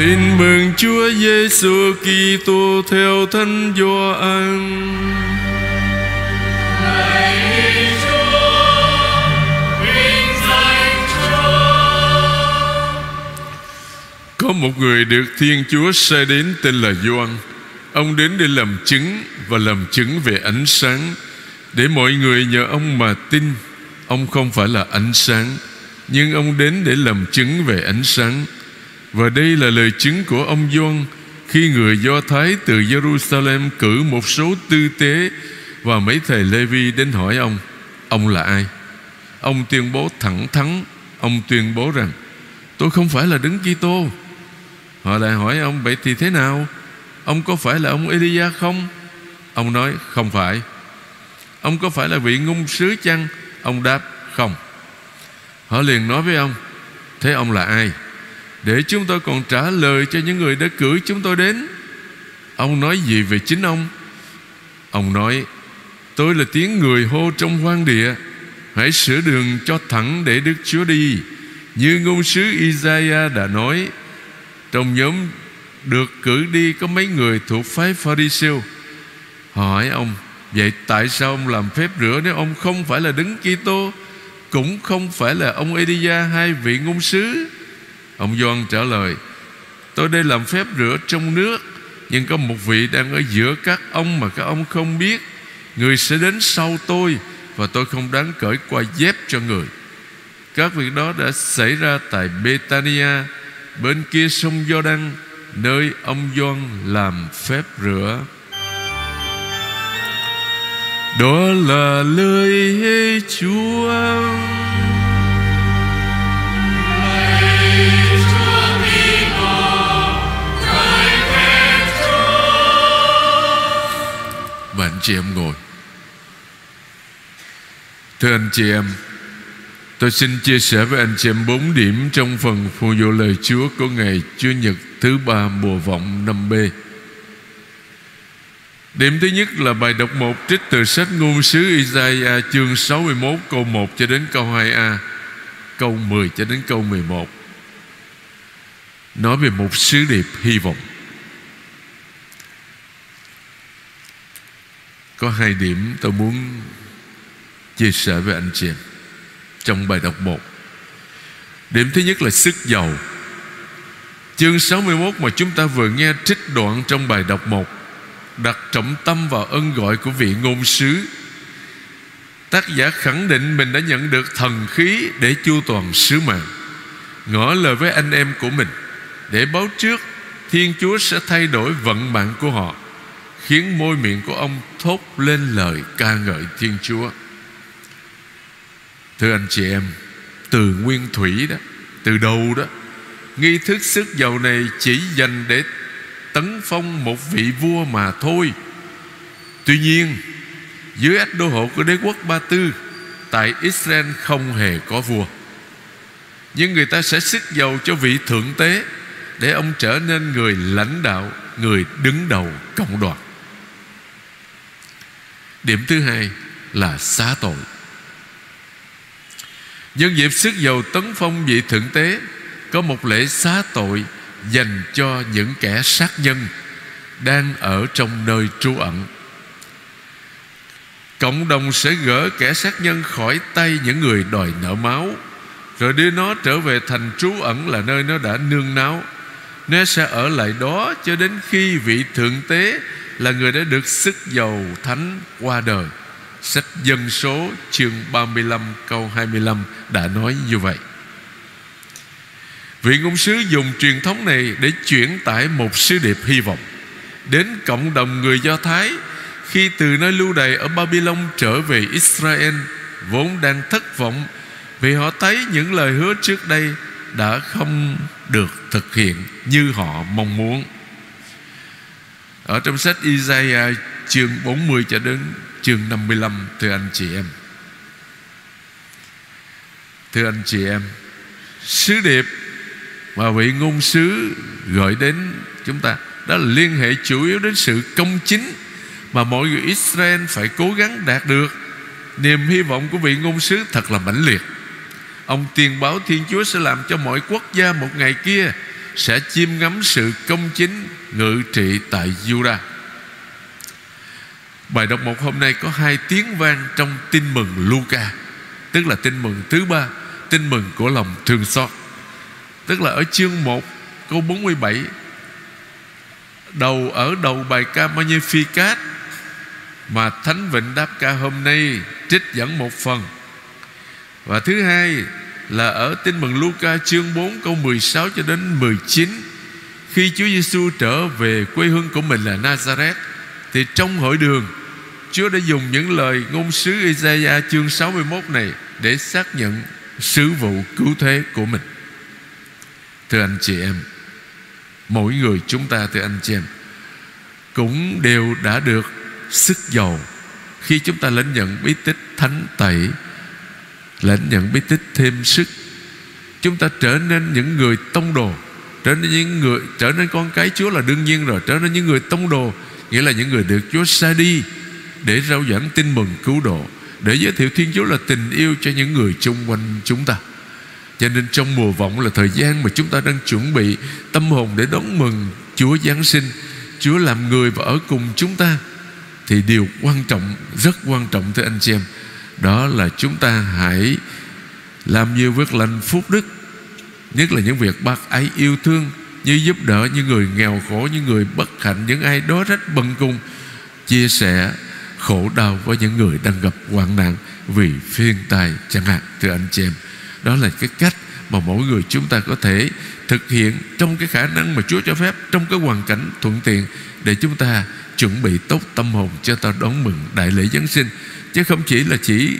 Tin mừng Chúa Giêsu Kitô theo Thánh Gioan. Có một người được Thiên Chúa sai đến tên là Gioan. Ông đến để làm chứng và làm chứng về ánh sáng để mọi người nhờ ông mà tin. Ông không phải là ánh sáng, nhưng ông đến để làm chứng về ánh sáng. Và đây là lời chứng của ông Gioan khi người Do Thái từ Jerusalem cử một số tư tế và mấy thầy Lê Vi đến hỏi ông, ông là ai? Ông tuyên bố thẳng thắn, ông tuyên bố rằng tôi không phải là Đấng Kitô. Họ lại hỏi ông vậy thì thế nào? Ông có phải là ông Elia không? Ông nói không phải. Ông có phải là vị ngôn sứ chăng? Ông đáp không. Họ liền nói với ông, thế ông là ai? Để chúng tôi còn trả lời cho những người đã cử chúng tôi đến. Ông nói gì về chính ông? Ông nói, tôi là tiếng người hô trong hoang địa. Hãy sửa đường cho thẳng để đức chúa đi. Như ngôn sứ Isaiah đã nói, trong nhóm được cử đi có mấy người thuộc phái Pharisêu hỏi ông, vậy tại sao ông làm phép rửa nếu ông không phải là đứng Kitô, cũng không phải là ông Elia hai vị ngôn sứ? Ông Doan trả lời, Tôi đây làm phép rửa trong nước, Nhưng có một vị đang ở giữa các ông Mà các ông không biết. Người sẽ đến sau tôi Và tôi không đáng cởi qua dép cho người. Các việc đó đã xảy ra tại Betania Bên kia sông Giođan Nơi ông Doan làm phép rửa. Đó là lời Chúa. Chị em ngồi. Thưa anh chị em, Tôi xin chia sẻ với anh chị em bốn điểm Trong phần phù dụ lời Chúa Của ngày Chúa Nhật thứ ba mùa vọng năm B. Điểm thứ nhất là bài đọc 1 trích từ sách ngôn sứ Isaiah chương 61 câu 1 cho đến câu 2a Câu 10 cho đến câu 11 Nói về một sứ điệp hy vọng. Có hai điểm tôi muốn chia sẻ với anh chị em Trong bài đọc 1 Điểm thứ nhất là sức giàu. Chương 61 mà chúng ta vừa nghe trích đoạn trong bài đọc 1 Đặt trọng tâm vào ân gọi của vị ngôn sứ. Tác giả khẳng định mình đã nhận được thần khí để chu toàn sứ mạng. Ngỏ lời với anh em của mình, Để báo trước, Thiên Chúa sẽ thay đổi vận mạng của họ khiến môi miệng của ông thốt lên lời ca ngợi Thiên Chúa. Thưa anh chị em, từ nguyên thủy đó, từ đầu đó, nghi thức sức giàu này chỉ dành để tấn phong một vị vua mà thôi. Tuy nhiên, dưới ách đô hộ của đế quốc Ba Tư, tại Israel không hề có vua. Nhưng người ta sẽ sức giàu cho vị thượng tế để ông trở nên người lãnh đạo, người đứng đầu cộng đoàn. Điểm thứ hai là xá tội. Nhân dịp sức dầu tấn phong vị thượng tế, Có một lễ xá tội Dành cho những kẻ sát nhân Đang ở trong nơi trú ẩn. Cộng đồng sẽ gỡ kẻ sát nhân khỏi tay những người đòi nợ máu, Rồi đưa nó trở về thành trú ẩn là nơi nó đã nương náu. Nó sẽ ở lại đó cho đến khi vị thượng tế là người đã được sức giàu thánh qua đời. Sách dân số, chương 35 câu 25 đã nói như vậy. Vị ngôn sứ dùng truyền thống này để chuyển tải một sứ điệp hy vọng Đến cộng đồng người Do Thái Khi từ nơi lưu đày ở Babylon trở về Israel Vốn đang thất vọng Vì họ thấy những lời hứa trước đây Đã không được thực hiện như họ mong muốn ở trong sách Isaiah chương 40 cho đến chương 55 Thưa anh chị em. Thưa anh chị em, Sứ điệp Mà vị ngôn sứ gọi đến chúng ta Đó là liên hệ chủ yếu đến sự công chính Mà mọi người Israel phải cố gắng đạt được. Niềm hy vọng của vị ngôn sứ thật là mãnh liệt. Ông tiên báo Thiên Chúa sẽ làm cho mọi quốc gia một ngày kia sẽ chiêm ngắm sự công chính, ngự trị tại Juda. Bài đọc một hôm nay có hai tiếng vang trong tin mừng Luca, Tức là tin mừng thứ ba, Tin mừng của lòng thương xót Tức là ở chương 1 câu 47 Đầu ở đầu bài ca Magnificat Mà Thánh Vịnh đáp ca hôm nay Trích dẫn một phần Và thứ hai là ở tin mừng Luca chương 4 câu 16 cho đến 19 Khi Chúa Giêsu trở về quê hương của mình là Nazareth, Thì trong hội đường, Chúa đã dùng những lời ngôn sứ Isaiah chương 61 này Để xác nhận sứ vụ cứu thế của mình. Thưa anh chị em, Mỗi người chúng ta, thưa anh chị em, Cũng đều đã được sức giàu Khi chúng ta lãnh nhận bí tích thánh tẩy Lãnh nhận bí tích thêm sức. Chúng ta trở nên những người tông đồ. Trở nên những người, Trở nên con cái Chúa là đương nhiên rồi. Trở nên những người tông đồ, Nghĩa là những người được Chúa sai đi Để rao giảng tin mừng cứu độ, Để giới thiệu Thiên Chúa là tình yêu cho những người chung quanh chúng ta. Cho nên trong mùa vọng là thời gian mà chúng ta đang chuẩn bị tâm hồn để đón mừng Chúa Giáng sinh, Chúa làm người và ở cùng chúng ta, Thì điều quan trọng, Rất quan trọng thưa anh chị em. Đó là chúng ta hãy Làm nhiều việc lành phúc đức, Nhất là những việc bác ái yêu thương, Như giúp đỡ những người nghèo khổ, Những người bất hạnh, Những ai đó rất bần cùng, Chia sẻ khổ đau với những người đang gặp hoạn nạn Vì phiên tai chẳng hạn, Thưa anh chị em. Đó là cái cách mà mỗi người chúng ta có thể thực hiện trong cái khả năng mà Chúa cho phép, trong cái hoàn cảnh thuận tiện để chúng ta chuẩn bị tốt tâm hồn cho ta đón mừng đại lễ Giáng sinh chứ không chỉ là chỉ,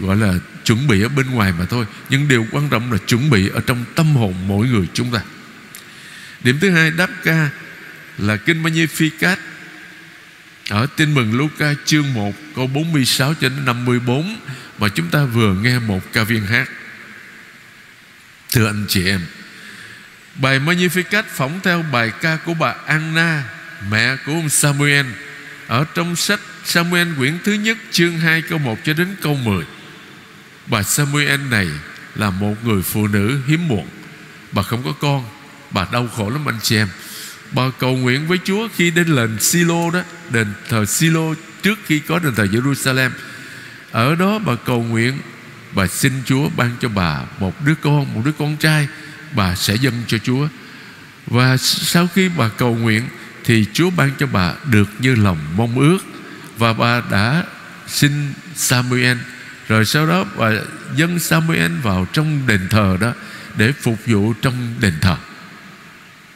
gọi là chuẩn bị ở bên ngoài mà thôi. Nhưng điều quan trọng là chuẩn bị ở trong tâm hồn mỗi người chúng ta. Điểm thứ hai, đáp ca là kinh Magnificat ở tin mừng Luca chương 1 câu 46 cho đến 54 mà chúng ta vừa nghe một ca viên hát. Thưa anh chị em, Bài Magnificat phỏng theo bài ca của bà Anna, Mẹ của ông Samuel, Ở trong sách Samuel quyển thứ nhất, Chương 2 câu 1 cho đến câu 10 Bà Samuel này Là một người phụ nữ hiếm muộn. Bà không có con, Bà đau khổ lắm anh chị em. Bà cầu nguyện với Chúa khi đến đền Silo đó, Đền thờ Silo Trước khi có đền thờ Jerusalem. Ở đó bà cầu nguyện, Bà xin Chúa ban cho bà một đứa con, Một đứa con trai, Bà sẽ dâng cho Chúa. Và sau khi bà cầu nguyện Thì Chúa ban cho bà được như lòng mong ước. Và bà đã xin Samuel. Rồi sau đó bà dân Samuel vào trong đền thờ đó Để phục vụ trong đền thờ.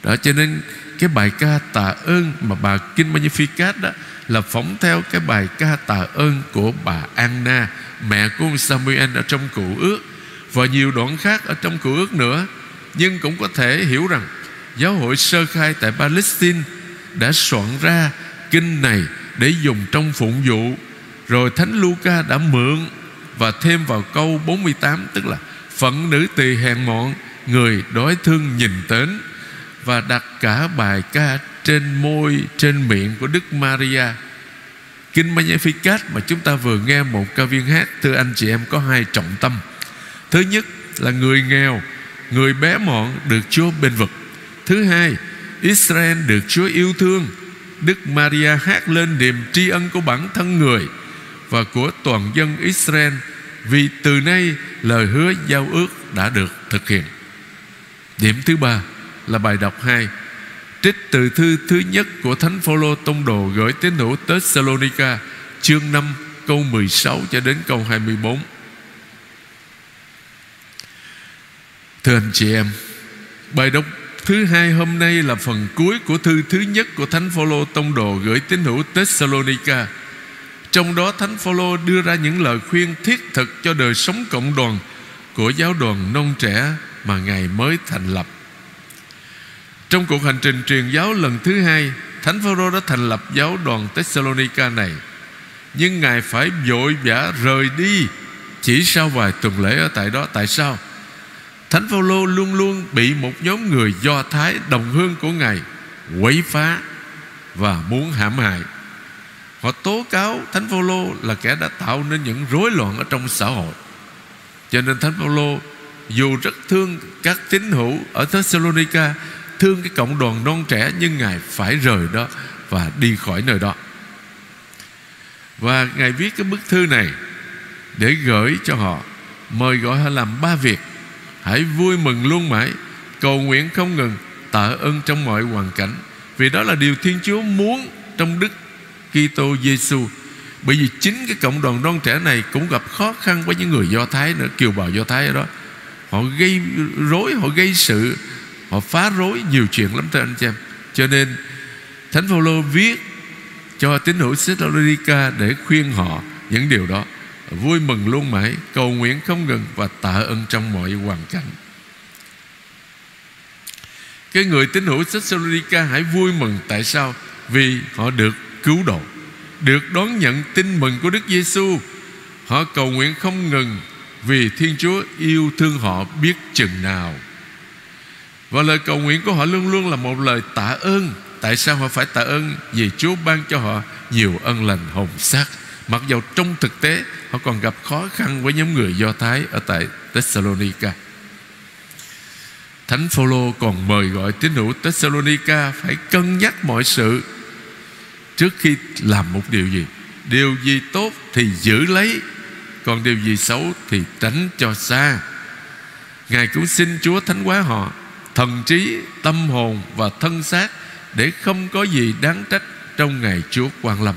Đó, cho nên cái bài ca tạ ơn mà bà Kinh Magnificat đó là phóng theo cái bài ca tạ ơn của bà Anna, mẹ của ông Samuel ở trong cựu ước. Và nhiều đoạn khác ở trong cựu ước nữa. Nhưng cũng có thể hiểu rằng giáo hội sơ khai tại Palestine đã soạn ra kinh này để dùng trong phụng vụ. Rồi Thánh Luca đã mượn và thêm vào câu 48 tức là phận nữ tỳ hèn mọn, người đói thương nhìn đến, và đặt cả bài ca trên môi, trên miệng của Đức Maria. Kinh Magnificat mà chúng ta vừa nghe một ca viên hát, Thưa anh chị em, có hai trọng tâm. Thứ nhất là người nghèo, Người bé mọn được Chúa bên vực. Thứ hai, Israel được Chúa yêu thương. Đức Maria hát lên niềm tri ân của bản thân người Và của toàn dân Israel Vì từ nay lời hứa giao ước đã được thực hiện Điểm thứ ba là bài đọc 2 Trích từ thư thứ nhất của Thánh Phaolô tông đồ gửi tín hữu Thessalonica chương 5 câu 16 cho đến câu 24. Thưa anh chị em, bài đọc thứ hai hôm nay là phần cuối của thư thứ nhất của Thánh Phaolô tông đồ gửi tín hữu Thessalonica. Trong đó, Thánh Phaolô đưa ra những lời khuyên thiết thực cho đời sống cộng đoàn của giáo đoàn non trẻ mà Ngài mới thành lập. Trong cuộc hành trình truyền giáo lần thứ hai, Thánh Phaolô đã thành lập giáo đoàn Thessalonica này Nhưng Ngài phải vội vã rời đi Chỉ sau vài tuần lễ ở tại đó Tại sao? Thánh Phaolô luôn luôn bị một nhóm người Do Thái đồng hương của Ngài quấy phá và muốn hãm hại. Họ tố cáo Thánh Phaolô là kẻ đã tạo nên những rối loạn ở trong xã hội. Cho nên Thánh Phaolô dù rất thương các tín hữu ở Thessalonica, thương cái cộng đoàn non trẻ, nhưng ngài phải rời đó và đi khỏi nơi đó và ngài viết cái bức thư này để gửi cho họ, mời gọi họ làm ba việc hãy vui mừng luôn mãi. Cầu nguyện không ngừng, tạ ơn trong mọi hoàn cảnh. Vì đó là điều Thiên Chúa muốn trong Đức Kitô Giêsu bởi vì chính cái cộng đoàn non trẻ này cũng gặp khó khăn với những người Do Thái nữa, kiều bào Do Thái ở đó. Họ gây rối, họ gây sự, họ phá rối nhiều chuyện lắm thưa anh chị em. Cho nên, Thánh Phaolô viết cho tín hữu Thessalonica để khuyên họ những điều đó vui mừng luôn mãi cầu nguyện không ngừng và tạ ơn trong mọi hoàn cảnh. Cái người tín hữu Thessalonica hãy vui mừng. Tại sao? Vì họ được cứu độ, được đón nhận tin mừng của Đức Giêsu. Họ cầu nguyện không ngừng vì Thiên Chúa yêu thương họ biết chừng nào. Và lời cầu nguyện của họ luôn luôn là một lời tạ ơn. Tại sao họ phải tạ ơn? Vì Chúa ban cho họ nhiều ân lành hồng sắc. Mặc dầu trong thực tế Họ còn gặp khó khăn với nhóm người Do Thái Ở tại Thessalonica. Thánh Phaolô còn mời gọi tín hữu Thessalonica Phải cân nhắc mọi sự Trước khi làm một điều gì. Điều gì tốt thì giữ lấy Còn điều gì xấu thì tránh cho xa. Ngài cũng xin Chúa thánh hóa họ Thần trí, tâm hồn và thân xác để không có gì đáng trách trong ngày Chúa quan lâm.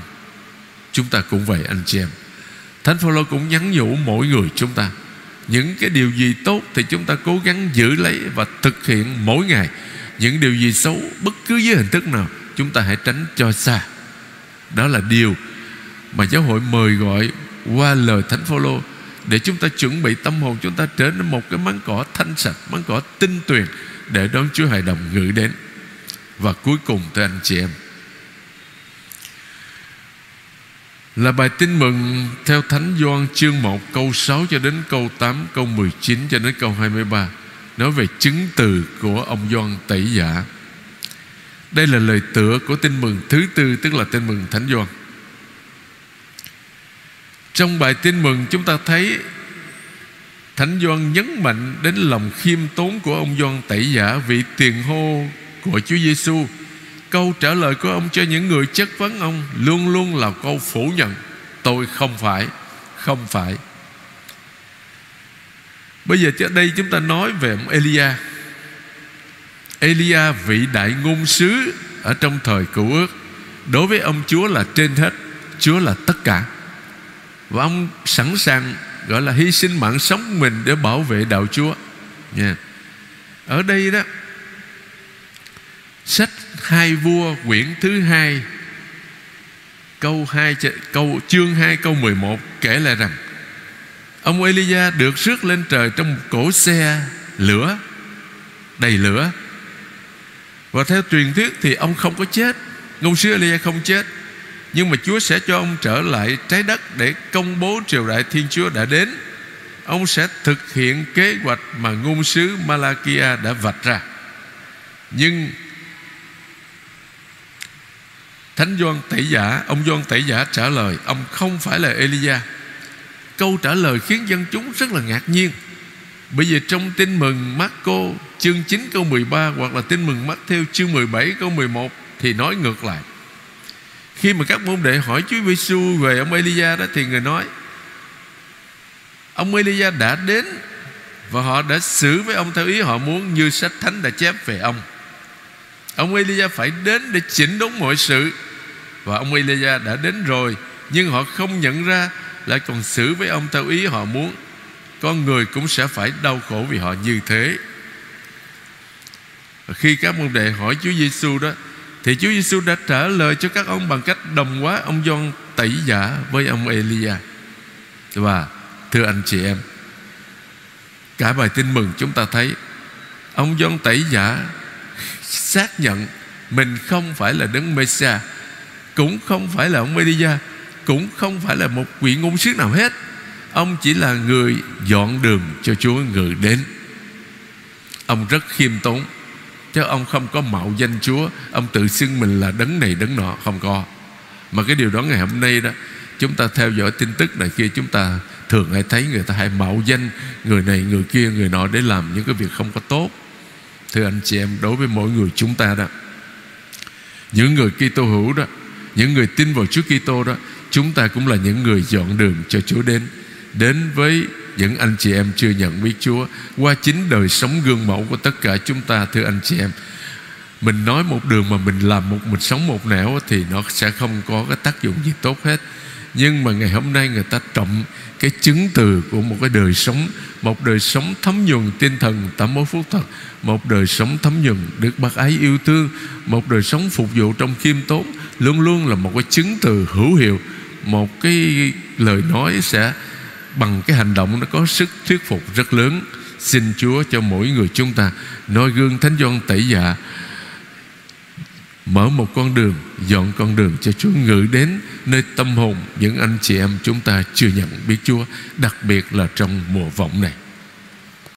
Chúng ta cũng vậy anh chị em. Thánh Phaolô cũng nhắn nhủ mỗi người chúng ta những cái điều gì tốt thì chúng ta cố gắng giữ lấy và thực hiện mỗi ngày. Những điều gì xấu bất cứ dưới hình thức nào chúng ta hãy tránh cho xa. Đó là điều mà giáo hội mời gọi qua lời Thánh Phaolô để chúng ta chuẩn bị tâm hồn chúng ta trở nên một cái máng cỏ thanh sạch, máng cỏ tinh tuyền để đón Chúa hài đồng gửi đến. Và cuối cùng thưa anh chị em Là bài tin mừng theo Thánh Doan chương 1 câu 6 cho đến câu 8 Câu 19 cho đến câu 23 Nói về chứng từ của ông Doan Tẩy Giả. Đây là lời tựa của tin mừng thứ tư, Tức là tin mừng Thánh Doan Trong bài tin mừng, chúng ta thấy Thánh Doan nhấn mạnh đến lòng khiêm tốn của ông Doan Tẩy Giả, Vị tiền hô của Chúa Giêsu câu trả lời của ông cho những người chất vấn ông luôn luôn là câu phủ nhận. Tôi không phải không phải. Bây giờ ở đây chúng ta nói về ông Elia. Elia, vị đại ngôn sứ ở trong thời cựu ước, đối với ông Chúa là trên hết, Chúa là tất cả. Và ông sẵn sàng, gọi là hy sinh mạng sống mình để bảo vệ đạo Chúa. Nha. Ở đây đó Sách Hai Vua quyển thứ hai, Câu 2 câu, chương 2 câu 11 kể lại rằng, Ông Elia được rước lên trời trong một cổ xe lửa, Đầy lửa. Và theo truyền thuyết thì ông không có chết, Ngôn sứ Elia không chết, Nhưng mà Chúa sẽ cho ông trở lại trái đất Để công bố triều đại Thiên Chúa đã đến. Ông sẽ thực hiện kế hoạch mà ngôn sứ Malakia đã vạch ra. Nhưng Thánh Doan Tẩy Giả, Ông Doan Tẩy Giả trả lời, Ông không phải là Elia. Câu trả lời khiến dân chúng rất là ngạc nhiên. Bây giờ trong tin mừng Marco chương 9 câu 13 Hoặc là tin mừng Matthew theo chương 17 câu 11 Thì nói ngược lại. Khi mà các môn đệ hỏi Chúa Giêsu về ông Elia đó Thì người nói, Ông Elia đã đến Và họ đã xử với ông theo ý họ muốn Như sách thánh đã chép về ông. Ông Elia phải đến để chỉnh đốn mọi sự. Và ông Elia đã đến rồi, Nhưng họ không nhận ra, Lại còn xử với ông theo ý họ muốn. Con người cũng sẽ phải đau khổ vì họ như thế. Và Khi các môn đệ hỏi Chúa Giêsu đó, Thì Chúa Giêsu đã trả lời cho các ông Bằng cách đồng hóa ông John tẩy giả với ông Elia Và, thưa anh chị em, Cả bài tin mừng chúng ta thấy, Ông John tẩy giả xác nhận mình không phải là đấng Messiah cũng không phải là ông Media cũng không phải là một vị ngôn sứ nào hết. Ông chỉ là người dọn đường cho Chúa ngự đến. Ông rất khiêm tốn, chứ ông không có mạo danh Chúa. Ông tự xưng mình là đấng này, đấng nọ, không có. Mà cái điều đó ngày hôm nay đó, chúng ta theo dõi tin tức này kia, chúng ta thường hay thấy người ta hay mạo danh người này, người kia, người nọ để làm những cái việc không có tốt. Thưa anh chị em, đối với mỗi người chúng ta đó, những người Kitô hữu đó những người tin vào Chúa Kitô đó, chúng ta cũng là những người dọn đường cho Chúa đến. Đến với những anh chị em chưa nhận biết Chúa, qua chính đời sống gương mẫu của tất cả chúng ta, thưa anh chị em. Mình nói một đường mà mình làm một, mình sống một nẻo thì nó sẽ không có cái tác dụng gì tốt hết. Nhưng mà ngày hôm nay người ta trọng cái chứng từ của một cái đời sống, một đời sống thấm nhuần tinh thần tám mối phúc thật. Một đời sống thấm nhuần được bác ái yêu thương. Một đời sống phục vụ trong khiêm tốn luôn luôn là một cái chứng từ hữu hiệu. Một cái lời nói sẽ bằng cái hành động nó có sức thuyết phục rất lớn. Xin Chúa cho mỗi người chúng ta noi gương Thánh Doan tẩy dạ mở một con đường, dọn con đường cho Chúa, ngự đến nơi tâm hồn những anh chị em chúng ta chưa nhận biết Chúa, đặc biệt là trong mùa vọng này.